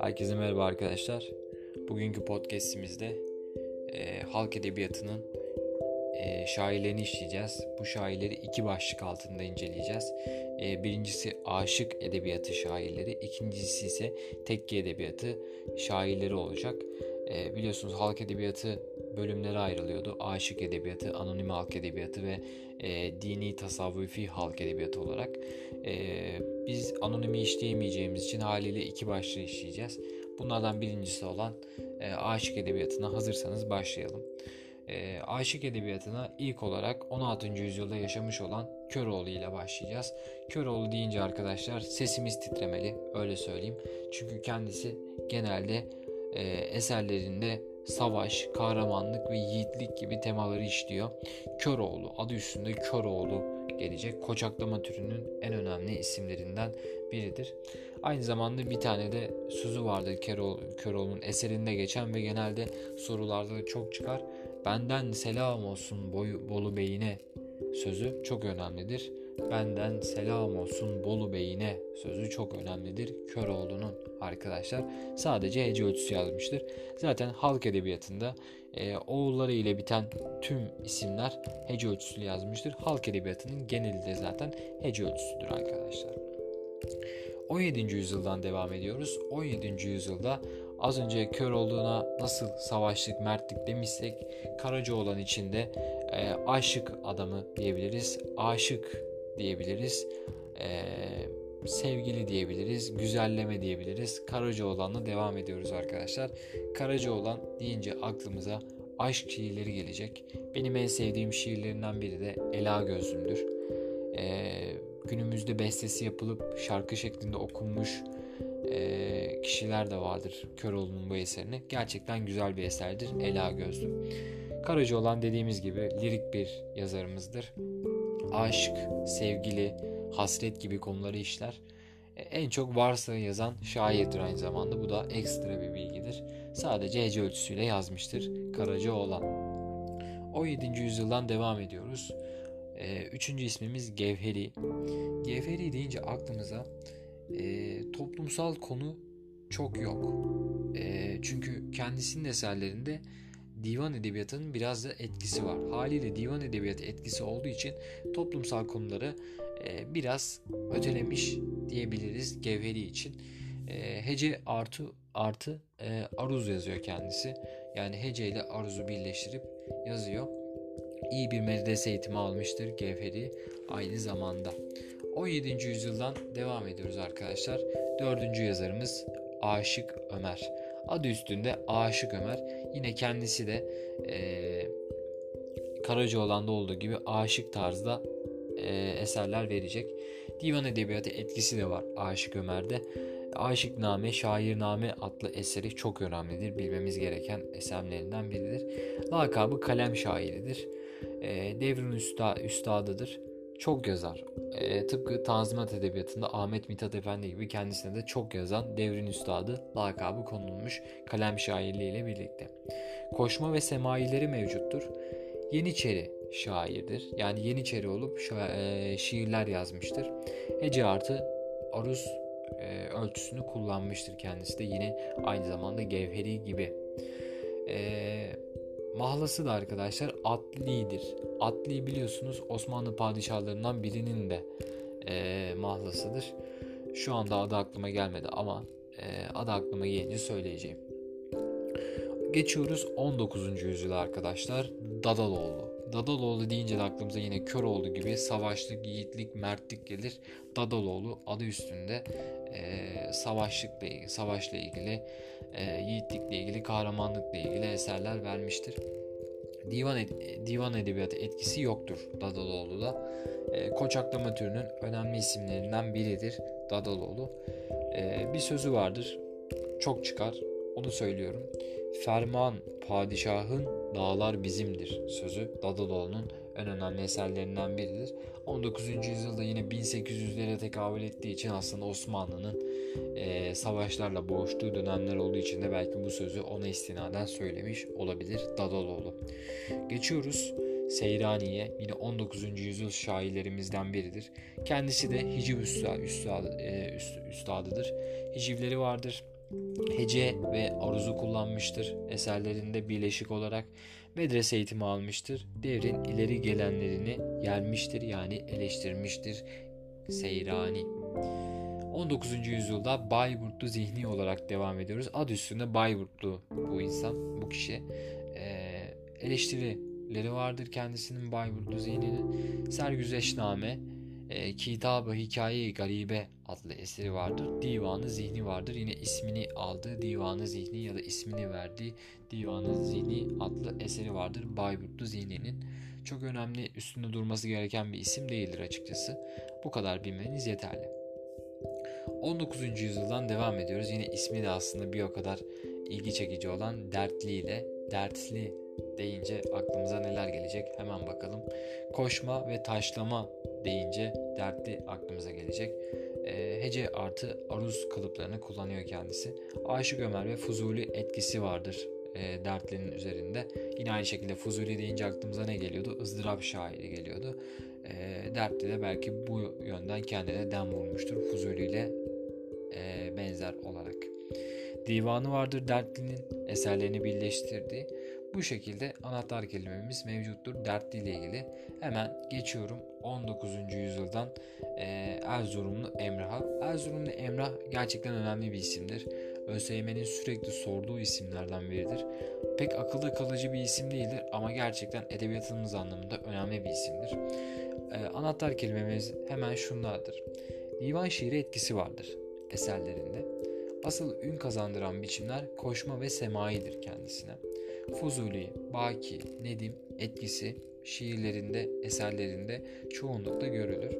Herkese merhaba arkadaşlar. Bugünkü podcastimizde e, halk edebiyatının e, şairlerini işleyeceğiz. Bu şairleri iki başlık altında inceleyeceğiz. E, birincisi aşık edebiyatı şairleri, ikincisi ise tekke edebiyatı şairleri olacak. E, biliyorsunuz halk edebiyatı bölümlere ayrılıyordu. Aşık edebiyatı, anonim halk edebiyatı ve e, dini tasavvufi halk edebiyatı olarak. E, biz anonimi işleyemeyeceğimiz için haliyle iki başlığı işleyeceğiz. Bunlardan birincisi olan e, aşık edebiyatına hazırsanız başlayalım. E, aşık edebiyatına ilk olarak 16. yüzyılda yaşamış olan Köroğlu ile başlayacağız. Köroğlu deyince arkadaşlar sesimiz titremeli öyle söyleyeyim. Çünkü kendisi genelde e, eserlerinde savaş, kahramanlık ve yiğitlik gibi temaları işliyor. Köroğlu adı üstünde Köroğlu gelecek. Koçaklama türünün en önemli isimlerinden biridir. Aynı zamanda bir tane de sözü vardır Köroğlu, Köroğlu'nun eserinde geçen ve genelde sorularda da çok çıkar. Benden selam olsun boyu, Bolu Bey'ine sözü çok önemlidir. Benden selam olsun Bolu Bey'ine sözü çok önemlidir. Köroğlu'nun arkadaşlar sadece hece ölçüsü yazmıştır. Zaten halk edebiyatında e, oğulları ile biten tüm isimler hece ölçüsü yazmıştır. Halk edebiyatının geneli de zaten hece ölçüsüdür arkadaşlar. 17. yüzyıldan devam ediyoruz. 17. yüzyılda az önce kör olduğuna nasıl savaşlık, mertlik demişsek Karacaoğlan içinde e, aşık adamı diyebiliriz. Aşık diyebiliriz. E, sevgili diyebiliriz. Güzelleme diyebiliriz. Karacaoğlan'la devam ediyoruz arkadaşlar. Karacaoğlan deyince aklımıza aşk şiirleri gelecek. Benim en sevdiğim şiirlerinden biri de Ela Gözlüm'dür. Ee, günümüzde bestesi yapılıp şarkı şeklinde okunmuş e, kişiler de vardır Köroğlu'nun bu eserini. Gerçekten güzel bir eserdir Ela Gözlüm. Karacaoğlan dediğimiz gibi lirik bir yazarımızdır. Aşk, sevgili, hasret gibi konuları işler. E, en çok varsa yazan şairdir aynı zamanda. Bu da ekstra bir bilgidir. Sadece hece ölçüsüyle yazmıştır Karacaoğlan. 17. yüzyıldan devam ediyoruz. E, üçüncü ismimiz Gevheri. Gevheri deyince aklımıza e, toplumsal konu çok yok. E, çünkü kendisinin eserlerinde divan edebiyatının biraz da etkisi var. Haliyle divan edebiyatı etkisi olduğu için toplumsal konuları e, biraz ötelemiş diyebiliriz Gevheri için. E, hece artı artı e, aruz yazıyor kendisi. Yani hece ile aruzu birleştirip yazıyor. İyi bir medrese eğitimi almıştır Gevheri aynı zamanda. 17. yüzyıldan devam ediyoruz arkadaşlar. Dördüncü yazarımız Aşık Ömer. Adı üstünde Aşık Ömer. Yine kendisi de e, Karacaoğlan'da olduğu gibi aşık tarzda e, eserler verecek. Divan edebiyatı etkisi de var Aşık Ömer'de. Aşıkname, Şairname adlı eseri çok önemlidir. Bilmemiz gereken eserlerinden biridir. Lakabı kalem şairidir. E, devrin üsta, üstadıdır. Çok yazar. E, tıpkı Tanzimat Edebiyatı'nda Ahmet Mithat Efendi gibi kendisine de çok yazan devrin üstadı lakabı konulmuş kalem şairliği ile birlikte. Koşma ve semaileri mevcuttur. Yeniçeri şairdir. Yani Yeniçeri olup e, şiirler yazmıştır. Hece artı aruz e, ölçüsünü kullanmıştır kendisi de yine aynı zamanda Gevheri gibi. E, mahlası da arkadaşlar Atli'dir. Atli biliyorsunuz Osmanlı padişahlarından birinin de e, mahlasıdır. Şu anda adı aklıma gelmedi ama e, adı aklıma gelince söyleyeceğim. Geçiyoruz 19. yüzyıla arkadaşlar. Dadaloğlu. Dadaloğlu deyince de aklımıza yine Köroğlu gibi savaşlık, yiğitlik, mertlik gelir. Dadaloğlu adı üstünde e, savaşlıkla ilgili, savaşla ilgili, e, yiğitlikle ilgili, kahramanlıkla ilgili eserler vermiştir. Divan, ed- divan edebiyatı etkisi yoktur Dadaloğlu'da. E, Koçaklama türünün önemli isimlerinden biridir Dadaloğlu. E, bir sözü vardır, çok çıkar, onu söylüyorum. Ferman padişahın dağlar bizimdir sözü Dadaloğlu'nun en önemli eserlerinden biridir. 19. yüzyılda yine 1800'lere tekabül ettiği için aslında Osmanlı'nın e, savaşlarla boğuştuğu dönemler olduğu için de belki bu sözü ona istinaden söylemiş olabilir Dadaloğlu. Geçiyoruz Seyraniye yine 19. yüzyıl şairlerimizden biridir. Kendisi de hiciv üstad, üstad, e, üst, üstadıdır. Hicivleri vardır. Hece ve aruzu kullanmıştır. Eserlerinde birleşik olarak medrese eğitimi almıştır. Devrin ileri gelenlerini yermiştir yani eleştirmiştir. Seyrani. 19. yüzyılda Bayburtlu zihni olarak devam ediyoruz. Ad üstünde Bayburtlu bu insan, bu kişi. Ee, eleştirileri vardır kendisinin Bayburtlu zihninin. Sergüzeşname, e, Kitabı Hikaye-i Garibe adlı eseri vardır. Divanı Zihni vardır. Yine ismini aldığı Divanı Zihni ya da ismini verdiği Divanı Zihni adlı eseri vardır. Bayburtlu Zihni'nin çok önemli üstünde durması gereken bir isim değildir açıkçası. Bu kadar bilmeniz yeterli. 19. yüzyıldan devam ediyoruz. Yine ismi de aslında bir o kadar ilgi çekici olan Dertli ile Dertli deyince aklımıza neler gelecek hemen bakalım. Koşma ve taşlama deyince dertli aklımıza gelecek. E, hece artı aruz kalıplarını kullanıyor kendisi. Aşık Ömer ve Fuzuli etkisi vardır e, dertlinin üzerinde. Yine aynı şekilde Fuzuli deyince aklımıza ne geliyordu? Izdırap şairi geliyordu. E, dertli de belki bu yönden kendine dem vurmuştur Fuzuli ile e, benzer olarak. Divanı vardır dertlinin eserlerini birleştirdiği. Bu şekilde anahtar kelimemiz mevcuttur dertli ile ilgili. Hemen geçiyorum 19. yüzyıldan e, Erzurumlu Emrah'a. Erzurumlu Emrah gerçekten önemli bir isimdir. ÖSYM'nin sürekli sorduğu isimlerden biridir. Pek akılda kalıcı bir isim değildir ama gerçekten edebiyatımız anlamında önemli bir isimdir. E, anahtar kelimemiz hemen şunlardır. Divan şiiri etkisi vardır eserlerinde. Asıl ün kazandıran biçimler koşma ve semaidir kendisine. Fuzuli, Baki, Nedim etkisi şiirlerinde, eserlerinde çoğunlukla görülür.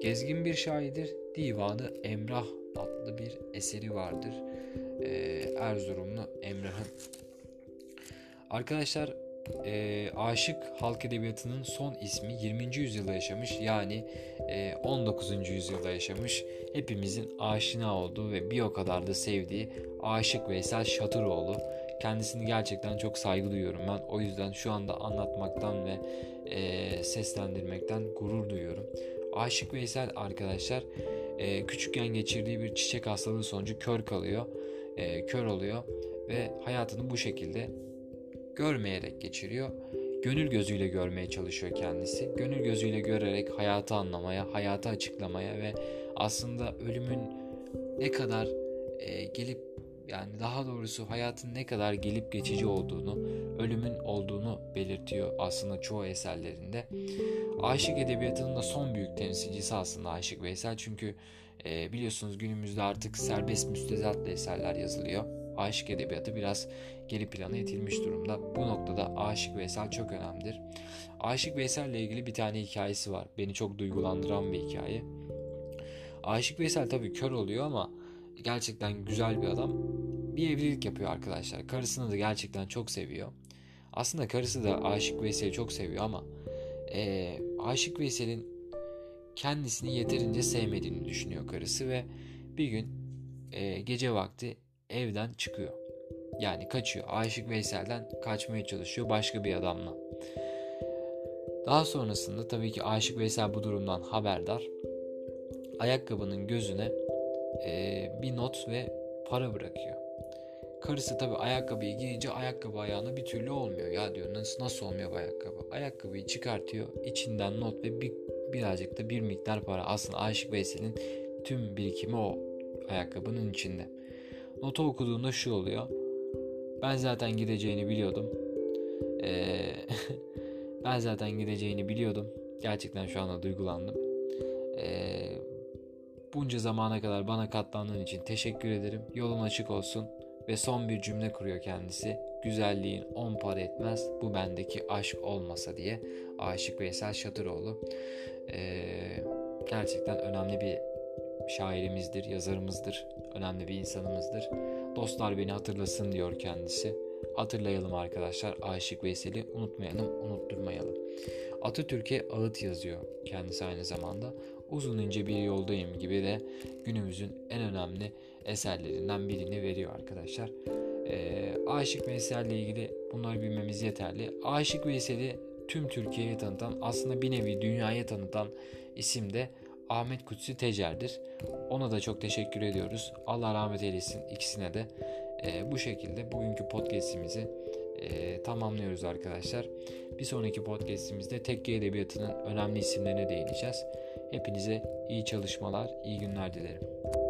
Gezgin bir şairdir. Divanı Emrah adlı bir eseri vardır. Ee, Erzurumlu Emrah'ın. Arkadaşlar e, aşık halk edebiyatının son ismi 20. yüzyılda yaşamış yani e, 19. yüzyılda yaşamış hepimizin aşina olduğu ve bir o kadar da sevdiği Aşık Veysel Şatıroğlu kendisini gerçekten çok saygı duyuyorum ben o yüzden şu anda anlatmaktan ve e, seslendirmekten gurur duyuyorum Aşık Veysel arkadaşlar e, küçükken geçirdiği bir çiçek hastalığı sonucu kör kalıyor e, kör oluyor ve hayatını bu şekilde görmeyerek geçiriyor. Gönül gözüyle görmeye çalışıyor kendisi. Gönül gözüyle görerek hayatı anlamaya, hayatı açıklamaya ve aslında ölümün ne kadar e, gelip yani daha doğrusu hayatın ne kadar gelip geçici olduğunu, ölümün olduğunu belirtiyor aslında çoğu eserlerinde. Aşık edebiyatının da son büyük temsilcisi aslında Aşık Veysel çünkü e, biliyorsunuz günümüzde artık serbest müstezatlı eserler yazılıyor. Aşık edebiyatı biraz geri plana itilmiş durumda. Bu noktada Aşık Veysel çok önemlidir. Aşık Veysel ile ilgili bir tane hikayesi var. Beni çok duygulandıran bir hikaye. Aşık Veysel tabii kör oluyor ama gerçekten güzel bir adam. Bir evlilik yapıyor arkadaşlar. Karısını da gerçekten çok seviyor. Aslında karısı da Aşık Veysel'i çok seviyor ama e, Aşık Veysel'in kendisini yeterince sevmediğini düşünüyor karısı ve bir gün e, gece vakti evden çıkıyor. Yani kaçıyor. Aşık Veysel'den kaçmaya çalışıyor başka bir adamla. Daha sonrasında tabii ki Aşık Veysel bu durumdan haberdar. Ayakkabının gözüne e, bir not ve para bırakıyor. Karısı tabii ayakkabıyı giyince ayakkabı ayağına bir türlü olmuyor. Ya diyor nasıl, nasıl olmuyor bu ayakkabı? Ayakkabıyı çıkartıyor. içinden not ve bir, birazcık da bir miktar para. Aslında Aşık Veysel'in tüm birikimi o ayakkabının içinde. Notu okuduğunda şu oluyor. Ben zaten gideceğini biliyordum. Ee, ben zaten gideceğini biliyordum. Gerçekten şu anda duygulandım. Ee, bunca zamana kadar bana katlandığın için teşekkür ederim. Yolun açık olsun. Ve son bir cümle kuruyor kendisi. Güzelliğin on para etmez bu bendeki aşk olmasa diye. Aşık Veysel Şatıroğlu. Ee, gerçekten önemli bir şairimizdir, yazarımızdır, önemli bir insanımızdır. Dostlar beni hatırlasın diyor kendisi. Hatırlayalım arkadaşlar Aşık Veysel'i unutmayalım, unutturmayalım. Atatürk'e ağıt yazıyor kendisi aynı zamanda. Uzun ince bir yoldayım gibi de günümüzün en önemli eserlerinden birini veriyor arkadaşlar. Ee, Aşık Veysel ile ilgili bunları bilmemiz yeterli. Aşık Veysel'i tüm Türkiye'ye tanıtan aslında bir nevi dünyaya tanıtan isim de Ahmet Kutsi Tecer'dir. Ona da çok teşekkür ediyoruz. Allah rahmet eylesin ikisine de. E, bu şekilde bugünkü podcast'imizi e, tamamlıyoruz arkadaşlar. Bir sonraki podcast'imizde tekke edebiyatının önemli isimlerine değineceğiz. Hepinize iyi çalışmalar, iyi günler dilerim.